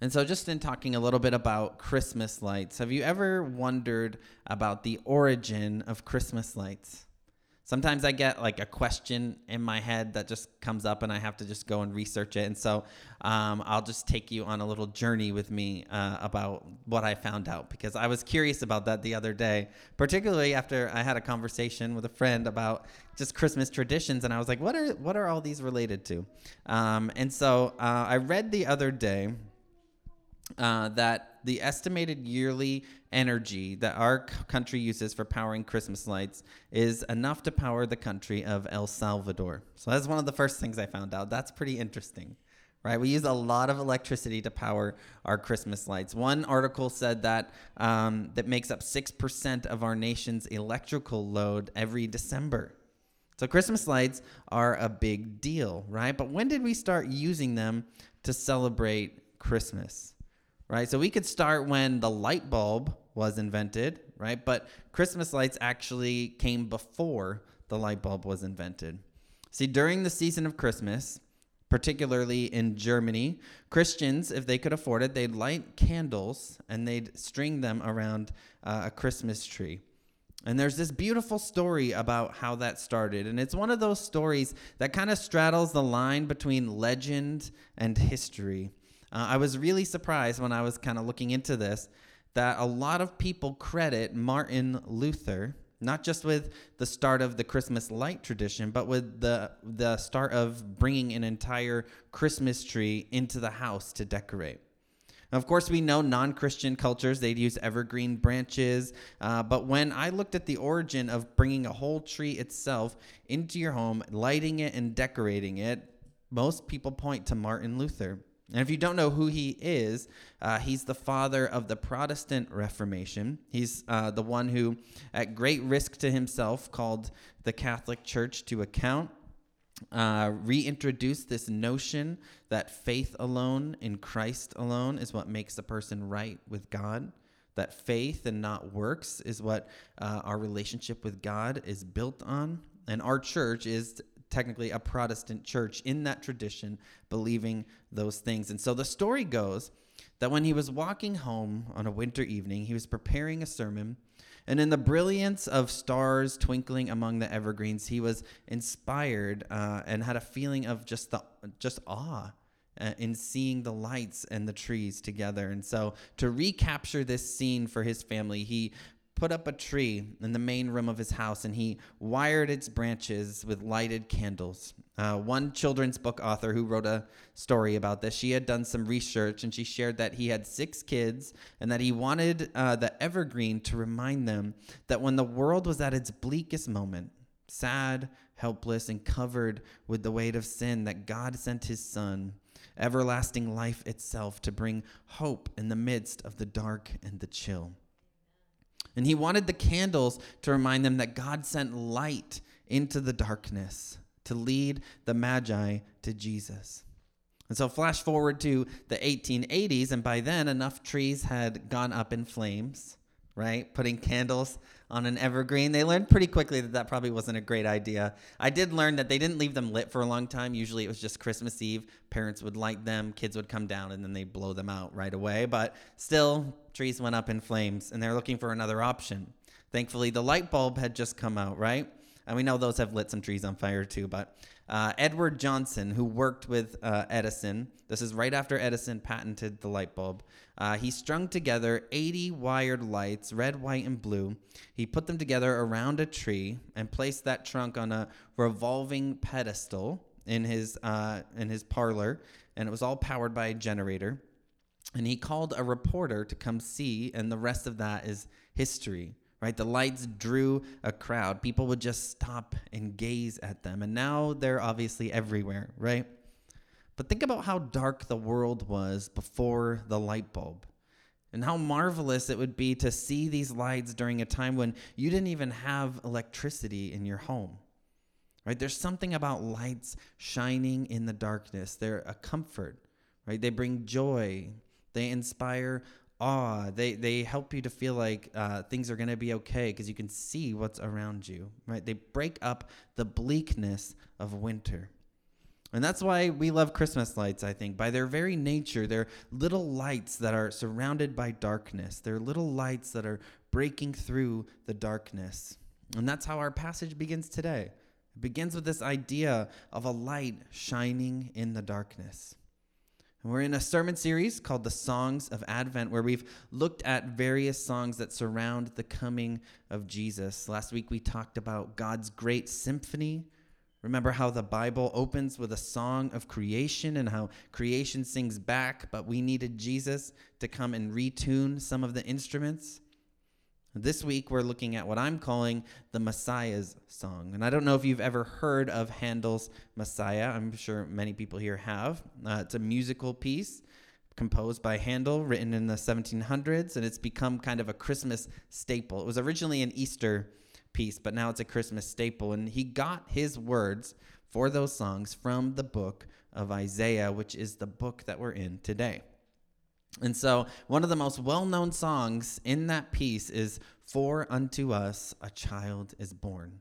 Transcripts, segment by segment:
And so, just in talking a little bit about Christmas lights, have you ever wondered about the origin of Christmas lights? Sometimes I get like a question in my head that just comes up, and I have to just go and research it. And so, um, I'll just take you on a little journey with me uh, about what I found out because I was curious about that the other day, particularly after I had a conversation with a friend about just Christmas traditions, and I was like, "What are what are all these related to?" Um, and so, uh, I read the other day uh, that the estimated yearly energy that our country uses for powering Christmas lights is enough to power the country of El Salvador. So that's one of the first things I found out. That's pretty interesting. Right, we use a lot of electricity to power our Christmas lights. One article said that um, that makes up six percent of our nation's electrical load every December. So Christmas lights are a big deal, right? But when did we start using them to celebrate Christmas? Right? So we could start when the light bulb was invented, right? But Christmas lights actually came before the light bulb was invented. See, during the season of Christmas, particularly in Germany, Christians, if they could afford it, they'd light candles and they'd string them around uh, a Christmas tree. And there's this beautiful story about how that started. And it's one of those stories that kind of straddles the line between legend and history. Uh, I was really surprised when I was kind of looking into this that a lot of people credit Martin Luther not just with the start of the Christmas light tradition, but with the the start of bringing an entire Christmas tree into the house to decorate. Of course, we know non-Christian cultures they'd use evergreen branches, uh, but when I looked at the origin of bringing a whole tree itself into your home, lighting it and decorating it, most people point to Martin Luther. And if you don't know who he is, uh, he's the father of the Protestant Reformation. He's uh, the one who, at great risk to himself, called the Catholic Church to account, uh, reintroduced this notion that faith alone in Christ alone is what makes a person right with God. That faith and not works is what uh, our relationship with God is built on. And our church is technically a Protestant church in that tradition, believing those things. And so the story goes that when he was walking home on a winter evening, he was preparing a sermon. And in the brilliance of stars twinkling among the evergreens, he was inspired uh, and had a feeling of just the just awe uh, in seeing the lights and the trees together. And so, to recapture this scene for his family, he put up a tree in the main room of his house and he wired its branches with lighted candles. Uh, one children's book author who wrote a story about this, she had done some research and she shared that he had six kids and that he wanted uh, the evergreen to remind them that when the world was at its bleakest moment, sad, helpless, and covered with the weight of sin, that God sent his son, everlasting life itself, to bring hope in the midst of the dark and the chill. And he wanted the candles to remind them that God sent light into the darkness to lead the Magi to Jesus. And so, flash forward to the 1880s, and by then, enough trees had gone up in flames, right? Putting candles on an evergreen. They learned pretty quickly that that probably wasn't a great idea. I did learn that they didn't leave them lit for a long time. Usually, it was just Christmas Eve. Parents would light them, kids would come down, and then they'd blow them out right away. But still, trees went up in flames and they're looking for another option. Thankfully, the light bulb had just come out, right? And we know those have lit some trees on fire too. But uh, Edward Johnson, who worked with uh, Edison, this is right after Edison patented the light bulb. Uh, he strung together 80 wired lights, red, white, and blue. He put them together around a tree and placed that trunk on a revolving pedestal in his uh, in his parlor, and it was all powered by a generator and he called a reporter to come see, and the rest of that is history, right? The lights drew a crowd. People would just stop and gaze at them, and now they're obviously everywhere, right? But think about how dark the world was before the light bulb. And how marvelous it would be to see these lights during a time when you didn't even have electricity in your home. Right? There's something about lights shining in the darkness. They're a comfort, right? They bring joy, they inspire awe. They they help you to feel like uh, things are going to be okay because you can see what's around you. Right? They break up the bleakness of winter. And that's why we love Christmas lights, I think. By their very nature, they're little lights that are surrounded by darkness. They're little lights that are breaking through the darkness. And that's how our passage begins today. It begins with this idea of a light shining in the darkness. We're in a sermon series called The Songs of Advent, where we've looked at various songs that surround the coming of Jesus. Last week we talked about God's great symphony Remember how the Bible opens with a song of creation and how creation sings back, but we needed Jesus to come and retune some of the instruments? This week, we're looking at what I'm calling the Messiah's song. And I don't know if you've ever heard of Handel's Messiah. I'm sure many people here have. Uh, it's a musical piece composed by Handel, written in the 1700s, and it's become kind of a Christmas staple. It was originally an Easter piece, but now it's a Christmas staple. And he got his words for those songs from the book of Isaiah, which is the book that we're in today. And so, one of the most well known songs in that piece is For Unto Us a Child is Born.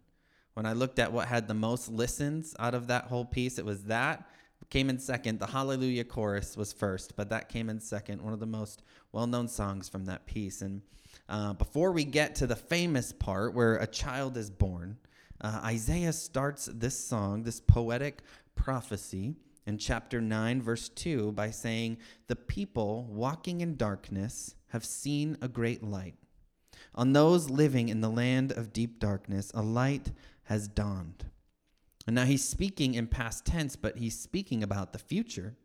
When I looked at what had the most listens out of that whole piece, it was that came in second. The Hallelujah chorus was first, but that came in second. One of the most well known songs from that piece. And uh, before we get to the famous part where a child is born, uh, Isaiah starts this song, this poetic prophecy, in chapter 9, verse 2, by saying, The people walking in darkness have seen a great light. On those living in the land of deep darkness, a light has dawned. And now he's speaking in past tense, but he's speaking about the future.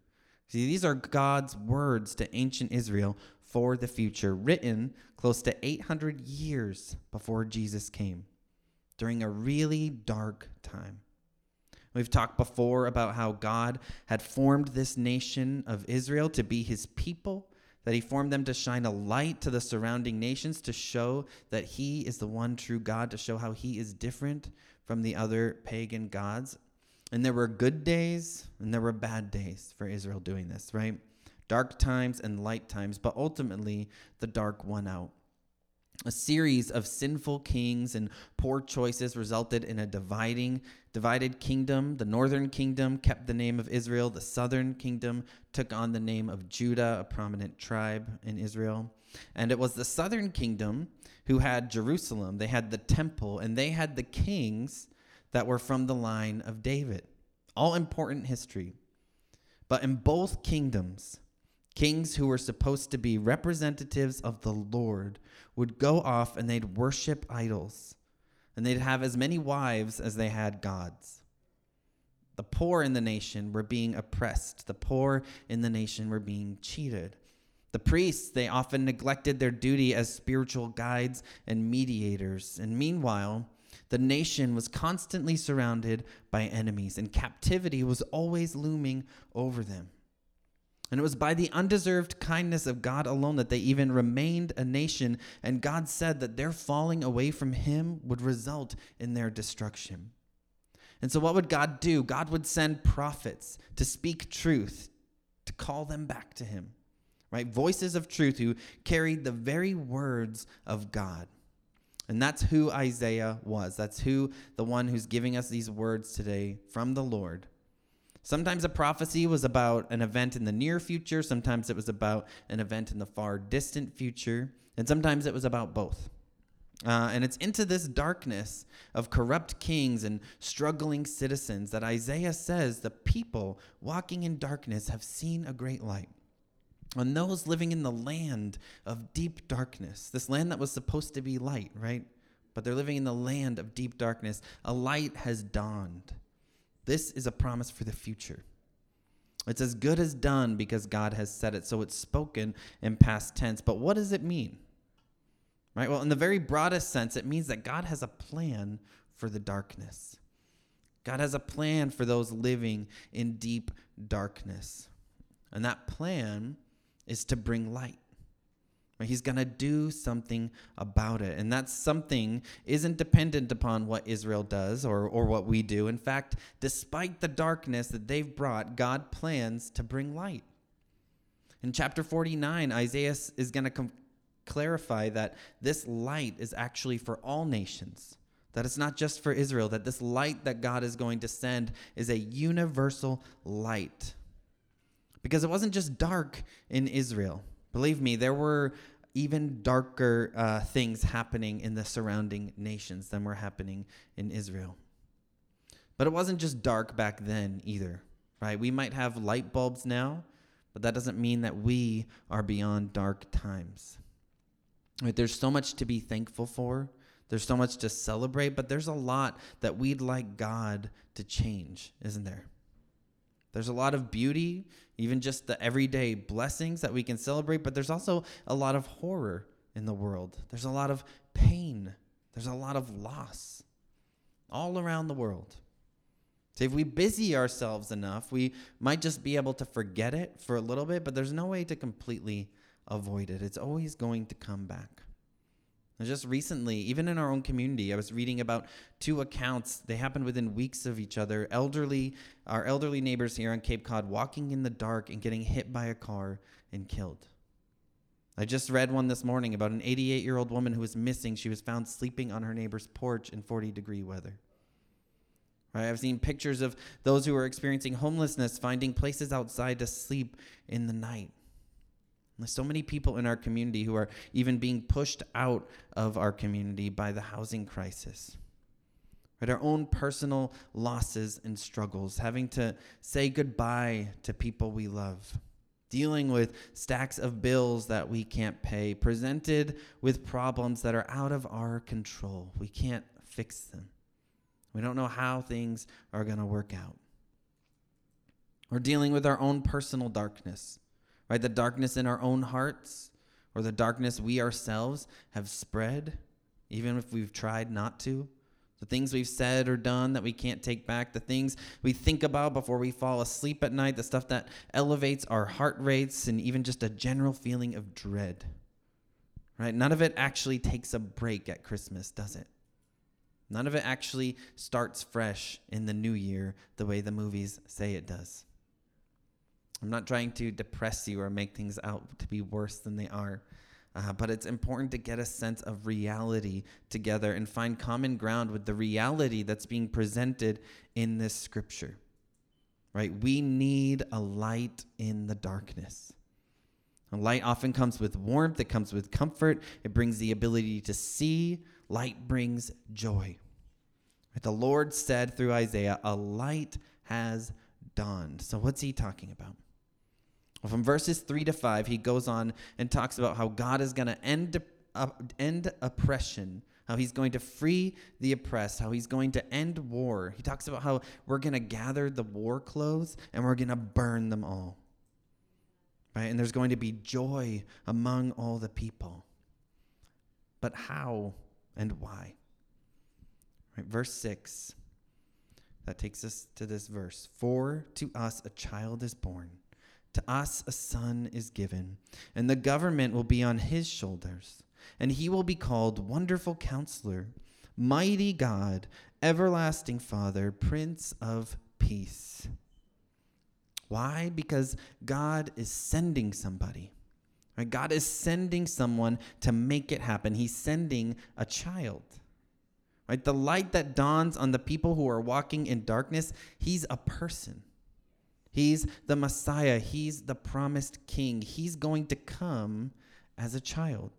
See, these are God's words to ancient Israel for the future, written close to 800 years before Jesus came, during a really dark time. We've talked before about how God had formed this nation of Israel to be his people, that he formed them to shine a light to the surrounding nations, to show that he is the one true God, to show how he is different from the other pagan gods. And there were good days and there were bad days for Israel doing this, right? dark times and light times, but ultimately the dark won out. A series of sinful kings and poor choices resulted in a dividing, divided kingdom. The northern kingdom kept the name of Israel. The southern kingdom took on the name of Judah, a prominent tribe in Israel. And it was the southern kingdom who had Jerusalem. They had the temple, and they had the kings that were from the line of David. All important history. But in both kingdoms, Kings who were supposed to be representatives of the Lord would go off and they'd worship idols, and they'd have as many wives as they had gods. The poor in the nation were being oppressed, the poor in the nation were being cheated. The priests, they often neglected their duty as spiritual guides and mediators. And meanwhile, the nation was constantly surrounded by enemies, and captivity was always looming over them. And it was by the undeserved kindness of God alone that they even remained a nation. And God said that their falling away from Him would result in their destruction. And so, what would God do? God would send prophets to speak truth, to call them back to Him, right? Voices of truth who carried the very words of God. And that's who Isaiah was. That's who the one who's giving us these words today from the Lord Sometimes a prophecy was about an event in the near future, sometimes it was about an event in the far distant future, and sometimes it was about both. Uh, and it's into this darkness of corrupt kings and struggling citizens that Isaiah says the people walking in darkness have seen a great light. On those living in the land of deep darkness, this land that was supposed to be light, right? But they're living in the land of deep darkness, a light has dawned. This is a promise for the future. It's as good as done because God has said it. So it's spoken in past tense. But what does it mean? Right? Well, in the very broadest sense, it means that God has a plan for the darkness. God has a plan for those living in deep darkness. And that plan is to bring light. He's going to do something about it. And that something isn't dependent upon what Israel does or, or what we do. In fact, despite the darkness that they've brought, God plans to bring light. In chapter 49, Isaiah is going to com- clarify that this light is actually for all nations. That it's not just for Israel, that this light that God is going to send is a universal light. Because it wasn't just dark in Israel. Believe me, there were even darker uh, things happening in the surrounding nations than were happening in Israel. But it wasn't just dark back then either, right? We might have light bulbs now, but that doesn't mean that we are beyond dark times. Right? There's so much to be thankful for. There's so much to celebrate, but there's a lot that we'd like God to change, isn't there? There's a lot of beauty, even just the everyday blessings that we can celebrate, but there's also a lot of horror in the world. There's a lot of pain. There's a lot of loss all around the world. So if we busy ourselves enough, we might just be able to forget it for a little bit, but there's no way to completely avoid it. It's always going to come back. And just recently, even in our own community, I was reading about two accounts. They happened within weeks of each other. Elderly, our elderly neighbors here on Cape Cod walking in the dark and getting hit by a car and killed. I just read one this morning about an 88 year old woman who was missing. She was found sleeping on her neighbor's porch in 40 degree weather. Right? I've seen pictures of those who are experiencing homelessness finding places outside to sleep in the night. So many people in our community who are even being pushed out of our community by the housing crisis. Right? Our own personal losses and struggles, having to say goodbye to people we love, dealing with stacks of bills that we can't pay, presented with problems that are out of our control. We can't fix them. We don't know how things are going to work out. We're dealing with our own personal darkness, right? The darkness in our own hearts or the darkness we ourselves have spread, even if we've tried not to. The things we've said or done that we can't take back, the things we think about before we fall asleep at night, the stuff that elevates our heart rates, and even just a general feeling of dread. Right? None of it actually takes a break at Christmas, does it? None of it actually starts fresh in the new year the way the movies say it does. I'm not trying to depress you or make things out to be worse than they are. Uh, but it's important to get a sense of reality together and find common ground with the reality that's being presented in this scripture. Right? We need a light in the darkness. A light often comes with warmth, it comes with comfort, it brings the ability to see. Light brings joy. The Lord said through Isaiah, A light has dawned. So, what's he talking about? From verses 3 to 5, he goes on and talks about how God is going to end, uh, end oppression, how he's going to free the oppressed, how he's going to end war. He talks about how we're going to gather the war clothes and we're going to burn them all. Right? And there's going to be joy among all the people. But how and why? Right, verse 6. That takes us to this verse. For to us a child is born, to us a son is given, and the government will be on his shoulders, and he will be called Wonderful Counselor, Mighty God, Everlasting Father, Prince of Peace. Why? Because God is sending somebody. Right? God is sending someone to make it happen. He's sending a child. Right? The light that dawns on the people who are walking in darkness, he's a person. He's the Messiah. He's the promised king. He's going to come as a child.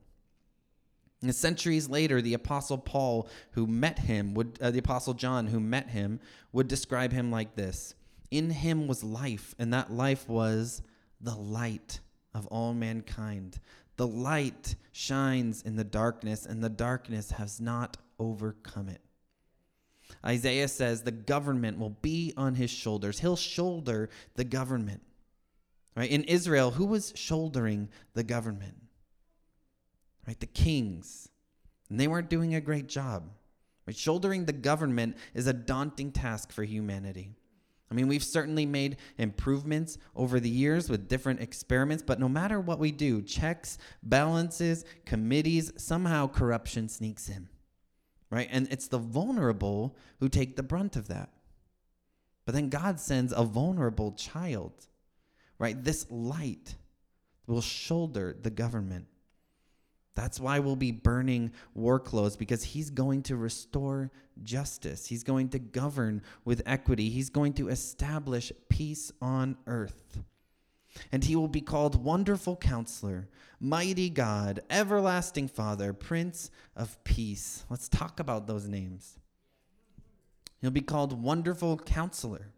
And centuries later, the Apostle Paul, who met him, would, uh, the Apostle John, who met him, would describe him like this In him was life, and that life was the light of all mankind. The light shines in the darkness, and the darkness has not overcome it. Isaiah says the government will be on his shoulders. He'll shoulder the government. Right? In Israel, who was shouldering the government? Right? The kings. And they weren't doing a great job. Right? Shouldering the government is a daunting task for humanity. I mean, we've certainly made improvements over the years with different experiments, but no matter what we do, checks, balances, committees, somehow corruption sneaks in right? And it's the vulnerable who take the brunt of that. But then God sends a vulnerable child, right? This light will shoulder the government. That's why we'll be burning war clothes because he's going to restore justice. He's going to govern with equity. He's going to establish peace on earth. And he will be called Wonderful Counselor, Mighty God, Everlasting Father, Prince of Peace. Let's talk about those names. He'll be called Wonderful Counselor.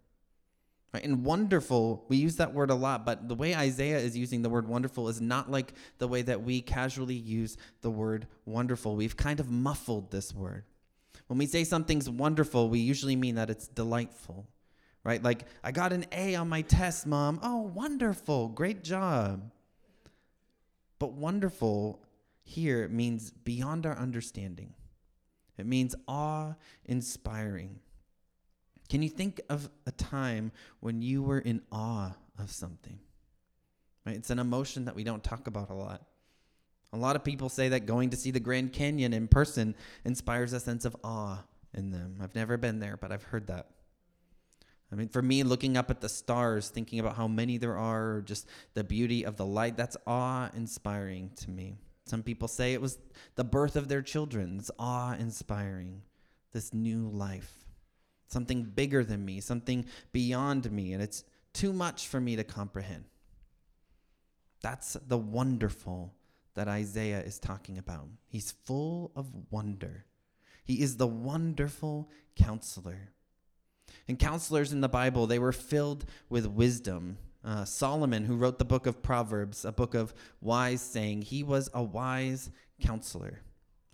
Right? And wonderful, we use that word a lot, but the way Isaiah is using the word wonderful is not like the way that we casually use the word wonderful. We've kind of muffled this word. When we say something's wonderful, we usually mean that it's delightful, right? Like, I got an A on my test, mom. Oh, wonderful. Great job. But wonderful here means beyond our understanding, it means awe inspiring. Can you think of a time when you were in awe of something? Right? It's an emotion that we don't talk about a lot. A lot of people say that going to see the Grand Canyon in person inspires a sense of awe in them. I've never been there, but I've heard that. I mean, for me, looking up at the stars, thinking about how many there are, just the beauty of the light, that's awe inspiring to me. Some people say it was the birth of their children. It's awe inspiring, this new life something bigger than me, something beyond me, and it's too much for me to comprehend. That's the wonderful that Isaiah is talking about. He's full of wonder. He is the wonderful counselor. And counselors in the Bible, they were filled with wisdom. Uh, Solomon, who wrote the book of Proverbs, a book of wise saying, he was a wise counselor.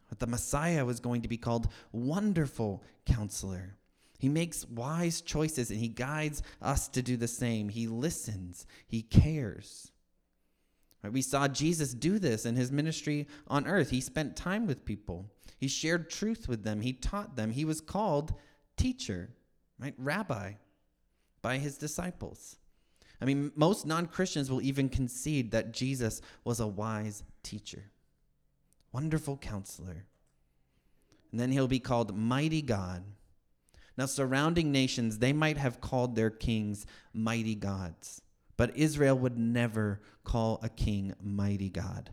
But the Messiah was going to be called Wonderful Counselor. He makes wise choices and he guides us to do the same. He listens, he cares. Right? We saw Jesus do this in his ministry on earth. He spent time with people, he shared truth with them, he taught them. He was called teacher, right? Rabbi by his disciples. I mean, most non Christians will even concede that Jesus was a wise teacher, wonderful counselor. And then he'll be called Mighty God now, surrounding nations, they might have called their kings mighty gods, but Israel would never call a king mighty God.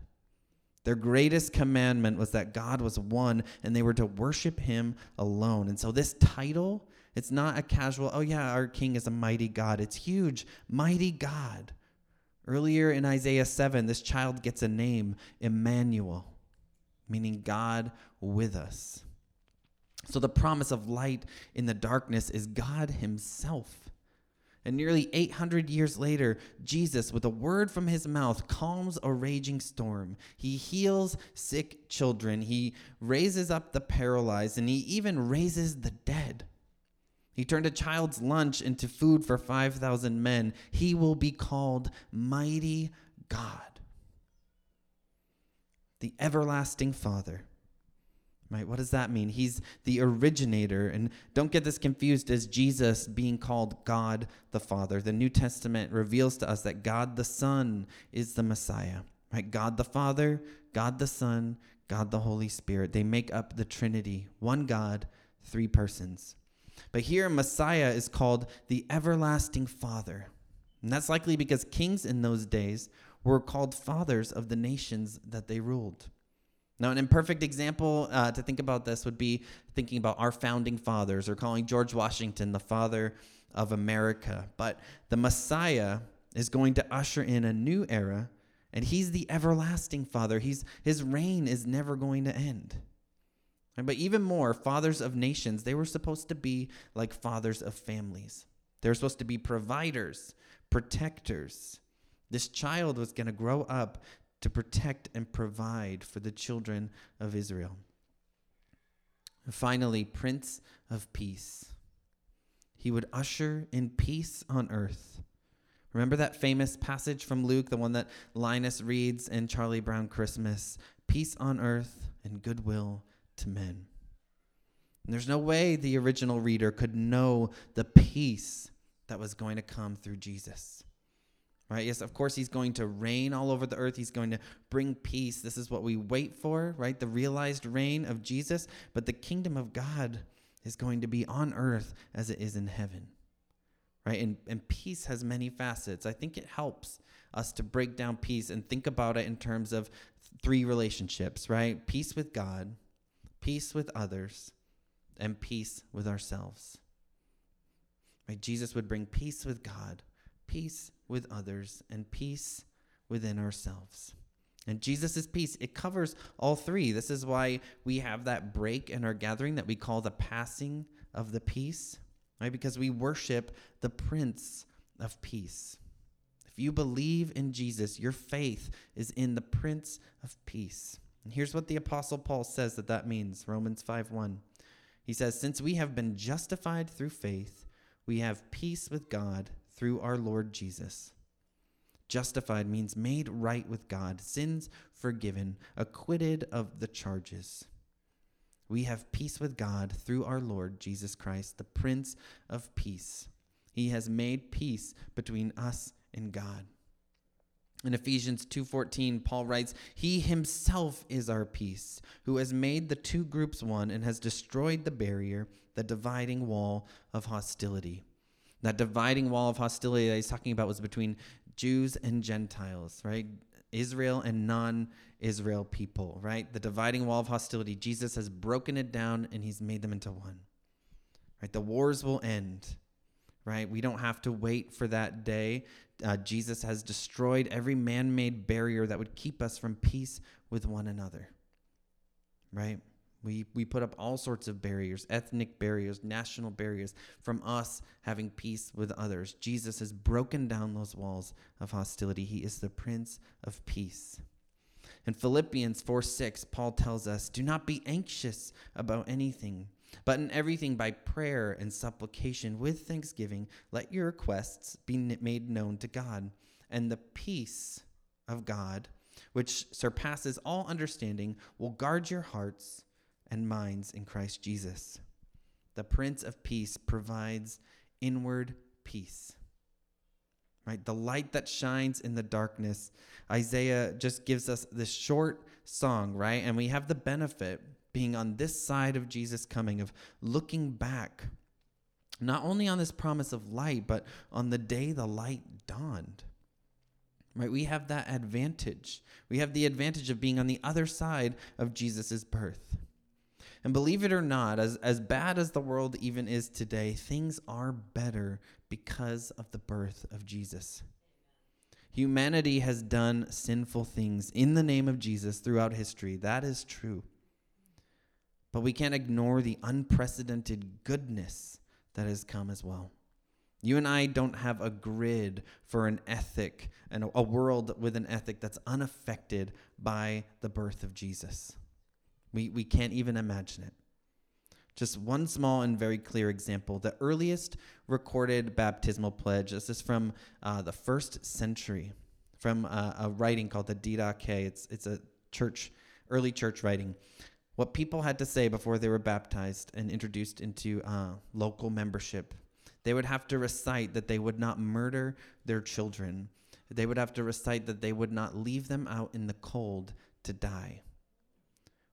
Their greatest commandment was that God was one and they were to worship him alone. And so, this title, it's not a casual, oh, yeah, our king is a mighty God. It's huge, mighty God. Earlier in Isaiah 7, this child gets a name, Emmanuel, meaning God with us. So the promise of light in the darkness is God Himself. And nearly 800 years later, Jesus, with a word from his mouth, calms a raging storm. He heals sick children. He raises up the paralyzed, and he even raises the dead. He turned a child's lunch into food for 5,000 men. He will be called Mighty God, the everlasting Father. Right? What does that mean? He's the originator. And don't get this confused as Jesus being called God the Father. The New Testament reveals to us that God the Son is the Messiah. Right? God the Father, God the Son, God the Holy Spirit. They make up the Trinity. One God, three persons. But here Messiah is called the everlasting Father. And that's likely because kings in those days were called fathers of the nations that they ruled. Now, an imperfect example uh, to think about this would be thinking about our founding fathers or calling George Washington the father of America. But the Messiah is going to usher in a new era, and he's the everlasting father. He's, his reign is never going to end. But even more, fathers of nations, they were supposed to be like fathers of families. They were supposed to be providers, protectors. This child was going to grow up to protect and provide for the children of Israel. And finally, Prince of Peace. He would usher in peace on earth. Remember that famous passage from Luke, the one that Linus reads in Charlie Brown Christmas peace on earth and goodwill to men. And there's no way the original reader could know the peace that was going to come through Jesus right? Yes, of course, he's going to reign all over the earth. He's going to bring peace. This is what we wait for, right? The realized reign of Jesus. But the kingdom of God is going to be on earth as it is in heaven, right? And, and peace has many facets. I think it helps us to break down peace and think about it in terms of three relationships, right? Peace with God, peace with others, and peace with ourselves. Right? Jesus would bring peace with God, peace with others, and peace within ourselves. And Jesus' peace, it covers all three. This is why we have that break in our gathering that we call the passing of the peace, right? Because we worship the Prince of Peace. If you believe in Jesus, your faith is in the Prince of Peace. And here's what the Apostle Paul says that that means Romans 5 1. He says, Since we have been justified through faith, we have peace with God through our Lord Jesus. Justified means made right with God, sins forgiven, acquitted of the charges. We have peace with God through our Lord Jesus Christ, the Prince of Peace. He has made peace between us and God. In Ephesians 2:14, Paul writes, "He himself is our peace, who has made the two groups one and has destroyed the barrier, the dividing wall of hostility." That dividing wall of hostility that he's talking about was between Jews and Gentiles, right? Israel and non-Israel people, right? The dividing wall of hostility. Jesus has broken it down and he's made them into one. Right? The wars will end right? We don't have to wait for that day. Uh, Jesus has destroyed every man made barrier that would keep us from peace with one another, right? We, we put up all sorts of barriers, ethnic barriers, national barriers, from us having peace with others. Jesus has broken down those walls of hostility. He is the Prince of Peace. In Philippians 4 6, Paul tells us, Do not be anxious about anything but in everything by prayer and supplication with thanksgiving, let your requests be made known to God. And the peace of God, which surpasses all understanding, will guard your hearts and minds in Christ Jesus. The Prince of Peace provides inward peace. Right? The light that shines in the darkness. Isaiah just gives us this short song, right? And we have the benefit being on this side of Jesus coming, of looking back, not only on this promise of light, but on the day the light dawned. Right? We have that advantage. We have the advantage of being on the other side of Jesus' birth. And believe it or not, as, as bad as the world even is today, things are better because of the birth of Jesus. Humanity has done sinful things in the name of Jesus throughout history. That is true. But we can't ignore the unprecedented goodness that has come as well. You and I don't have a grid for an ethic and a world with an ethic that's unaffected by the birth of Jesus. We, we can't even imagine it. Just one small and very clear example. The earliest recorded baptismal pledge, this is from uh, the first century, from uh, a writing called the Didache. It's, it's a church, early church writing what people had to say before they were baptized and introduced into uh, local membership. They would have to recite that they would not murder their children. They would have to recite that they would not leave them out in the cold to die.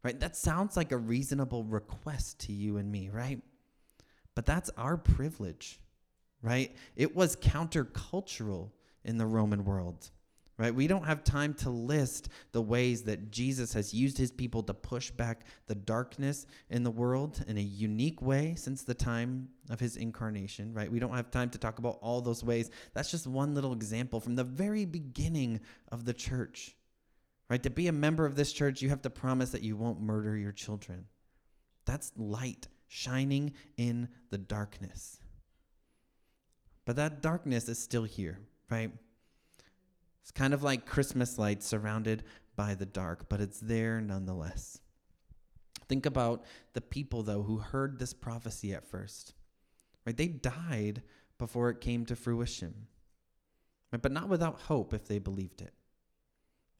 Right? That sounds like a reasonable request to you and me, right? But that's our privilege, right? It was countercultural in the Roman world right? We don't have time to list the ways that Jesus has used his people to push back the darkness in the world in a unique way since the time of his incarnation, right? We don't have time to talk about all those ways. That's just one little example from the very beginning of the church, right? To be a member of this church, you have to promise that you won't murder your children. That's light shining in the darkness. But that darkness is still here, right? It's kind of like Christmas lights surrounded by the dark, but it's there nonetheless. Think about the people, though, who heard this prophecy at first. Right? They died before it came to fruition. Right? But not without hope if they believed it.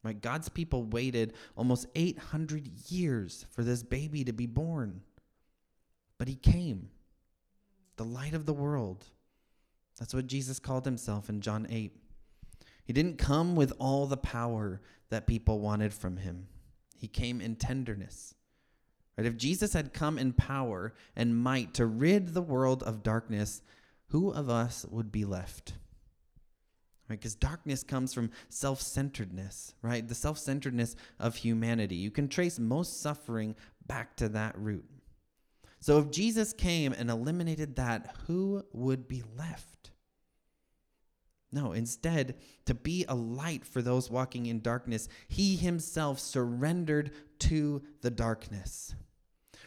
Right? God's people waited almost 800 years for this baby to be born. But he came, the light of the world. That's what Jesus called himself in John 8. He didn't come with all the power that people wanted from him. He came in tenderness. Right? If Jesus had come in power and might to rid the world of darkness, who of us would be left? right? Because darkness comes from self centeredness, right? The self centeredness of humanity. You can trace most suffering back to that root. So if Jesus came and eliminated that, who would be left? No, instead, to be a light for those walking in darkness, he himself surrendered to the darkness.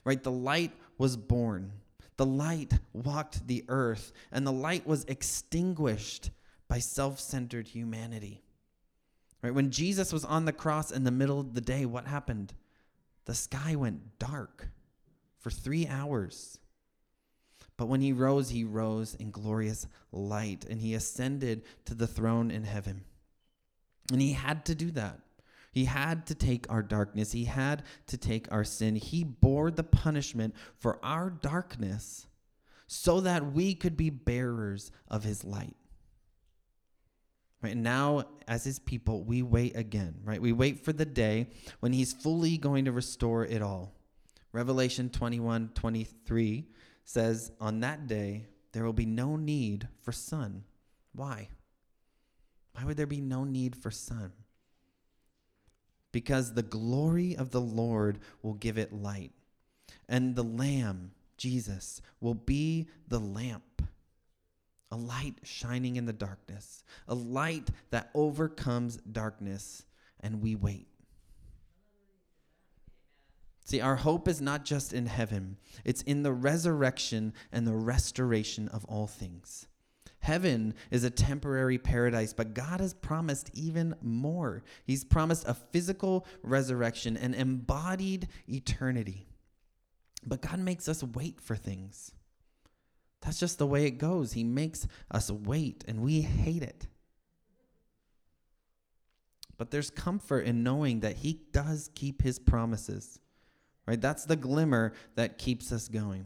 Right? The light was born. The light walked the earth, and the light was extinguished by self centered humanity. Right? When Jesus was on the cross in the middle of the day, what happened? The sky went dark for three hours. But when he rose, he rose in glorious light, and he ascended to the throne in heaven. And he had to do that. He had to take our darkness. He had to take our sin. He bore the punishment for our darkness so that we could be bearers of his light. Right now, as his people, we wait again, right? We wait for the day when he's fully going to restore it all. Revelation 21 23 says, On that day, there will be no need for sun. Why? Why would there be no need for sun? Because the glory of the Lord will give it light, and the Lamb, Jesus, will be the lamp a light shining in the darkness, a light that overcomes darkness, and we wait. See, our hope is not just in heaven, it's in the resurrection and the restoration of all things. Heaven is a temporary paradise, but God has promised even more. He's promised a physical resurrection, an embodied eternity. But God makes us wait for things. That's just the way it goes. He makes us wait, and we hate it. But there's comfort in knowing that He does keep His promises, right? That's the glimmer that keeps us going.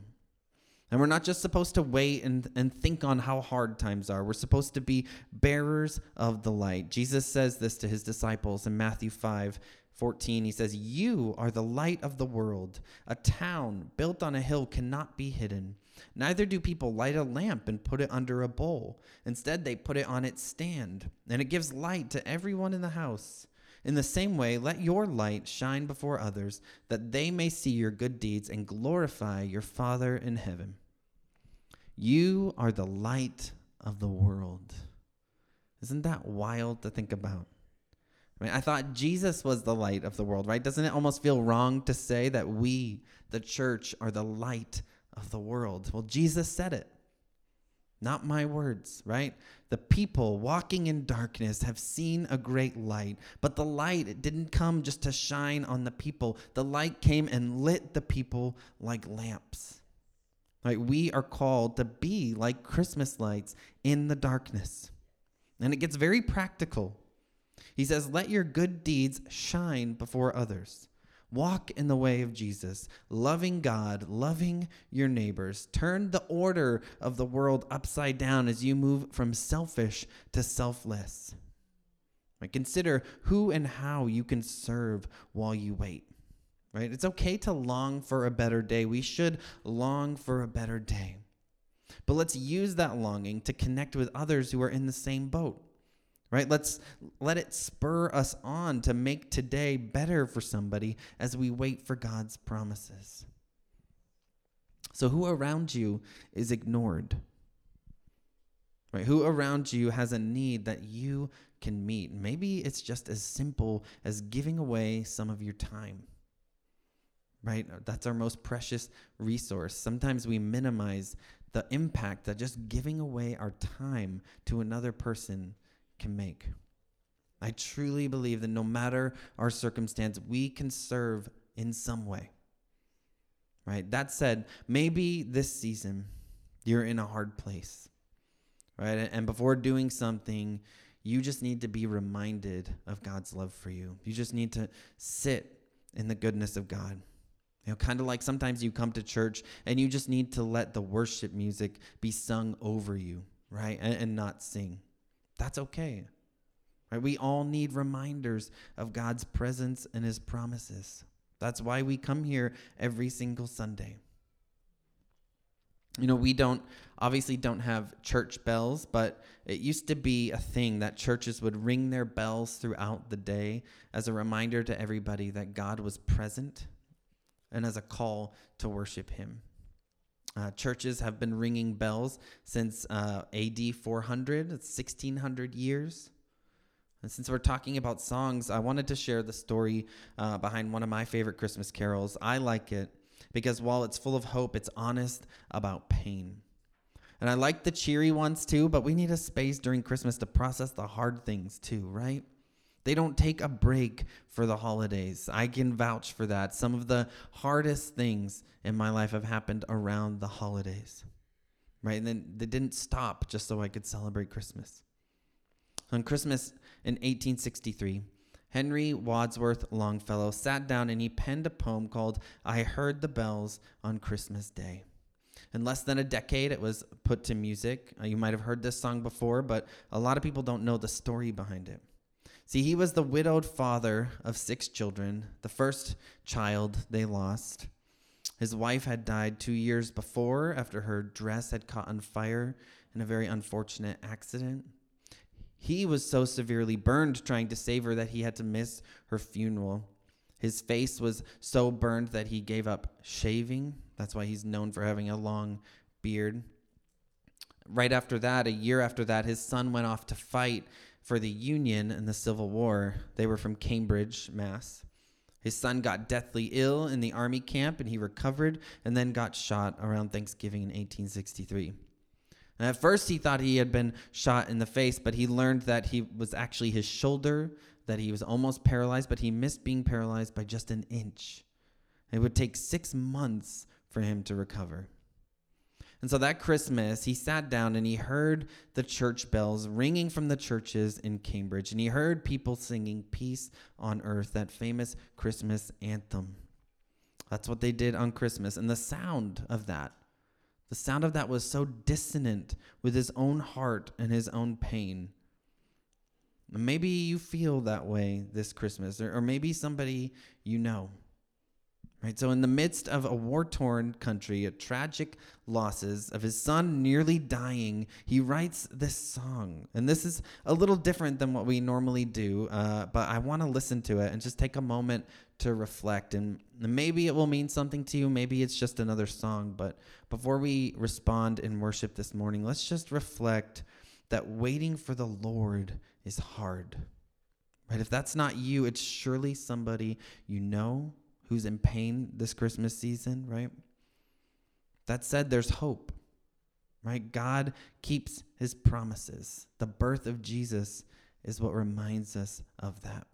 And we're not just supposed to wait and, and think on how hard times are. We're supposed to be bearers of the light. Jesus says this to his disciples in Matthew 5 14. He says, You are the light of the world. A town built on a hill cannot be hidden. Neither do people light a lamp and put it under a bowl. Instead, they put it on its stand, and it gives light to everyone in the house. In the same way, let your light shine before others, that they may see your good deeds and glorify your Father in heaven. You are the light of the world. Isn't that wild to think about? I mean, I thought Jesus was the light of the world, right? Doesn't it almost feel wrong to say that we, the church, are the light of the world. Well, Jesus said it. Not my words, right? The people walking in darkness have seen a great light, but the light didn't come just to shine on the people. The light came and lit the people like lamps. Right? We are called to be like Christmas lights in the darkness. And it gets very practical. He says, Let your good deeds shine before others. Walk in the way of Jesus, loving God, loving your neighbors. Turn the order of the world upside down as you move from selfish to selfless. Right? Consider who and how you can serve while you wait. Right? It's okay to long for a better day. We should long for a better day. But let's use that longing to connect with others who are in the same boat right? Let's let it spur us on to make today better for somebody as we wait for god's promises. So who around you is ignored? Right? Who around you has a need that you can meet? Maybe it's just as simple as giving away some of your time right? That's our most precious resource. Sometimes we minimize the impact that just giving away our time to another person can make. I truly believe that no matter our circumstance, we can serve in some way. Right? That said, maybe this season you're in a hard place. Right? And before doing something, you just need to be reminded of God's love for you. You just need to sit in the goodness of God. You know, kind of like sometimes you come to church and you just need to let the worship music be sung over you, right? And, and not sing. That's okay. Right? We all need reminders of God's presence and his promises. That's why we come here every single Sunday. You know, we don't obviously don't have church bells, but it used to be a thing that churches would ring their bells throughout the day as a reminder to everybody that God was present and as a call to worship Him. Uh, churches have been ringing bells since uh, AD 400, 1600 years. And since we're talking about songs, I wanted to share the story uh, behind one of my favorite Christmas carols. I like it because while it's full of hope, it's honest about pain. And I like the cheery ones too, but we need a space during Christmas to process the hard things too, right? They don't take a break for the holidays. I can vouch for that. Some of the hardest things in my life have happened around the holidays, right? And then they didn't stop just so I could celebrate Christmas. On Christmas in 1863, Henry Wadsworth Longfellow sat down and he penned a poem called I Heard the Bells on Christmas Day. In less than a decade, it was put to music. Uh, you might have heard this song before, but a lot of people don't know the story behind it. See, he was the widowed father of six children, the first child they lost. His wife had died two years before after her dress had caught on fire in a very unfortunate accident. He was so severely burned trying to save her that he had to miss her funeral. His face was so burned that he gave up shaving. That's why he's known for having a long beard. Right after that, a year after that, his son went off to fight for the Union in the Civil War. They were from Cambridge, Mass. His son got deathly ill in the army camp and he recovered and then got shot around Thanksgiving in 1863. And at first, he thought he had been shot in the face, but he learned that he was actually his shoulder that he was almost paralyzed, but he missed being paralyzed by just an inch. It would take six months for him to recover. And so that Christmas, he sat down and he heard the church bells ringing from the churches in Cambridge, and he heard people singing Peace on Earth, that famous Christmas anthem. That's what they did on Christmas. And the sound of that, the sound of that was so dissonant with his own heart and his own pain Maybe you feel that way this Christmas, or, or maybe somebody you know. Right? So, in the midst of a war torn country, a tragic losses of his son nearly dying, he writes this song. And this is a little different than what we normally do, uh, but I want to listen to it and just take a moment to reflect. And maybe it will mean something to you, maybe it's just another song. But before we respond in worship this morning, let's just reflect that waiting for the Lord is hard. Right? If that's not you, it's surely somebody you know who's in pain this Christmas season, right? That said, there's hope. Right? God keeps his promises. The birth of Jesus is what reminds us of that.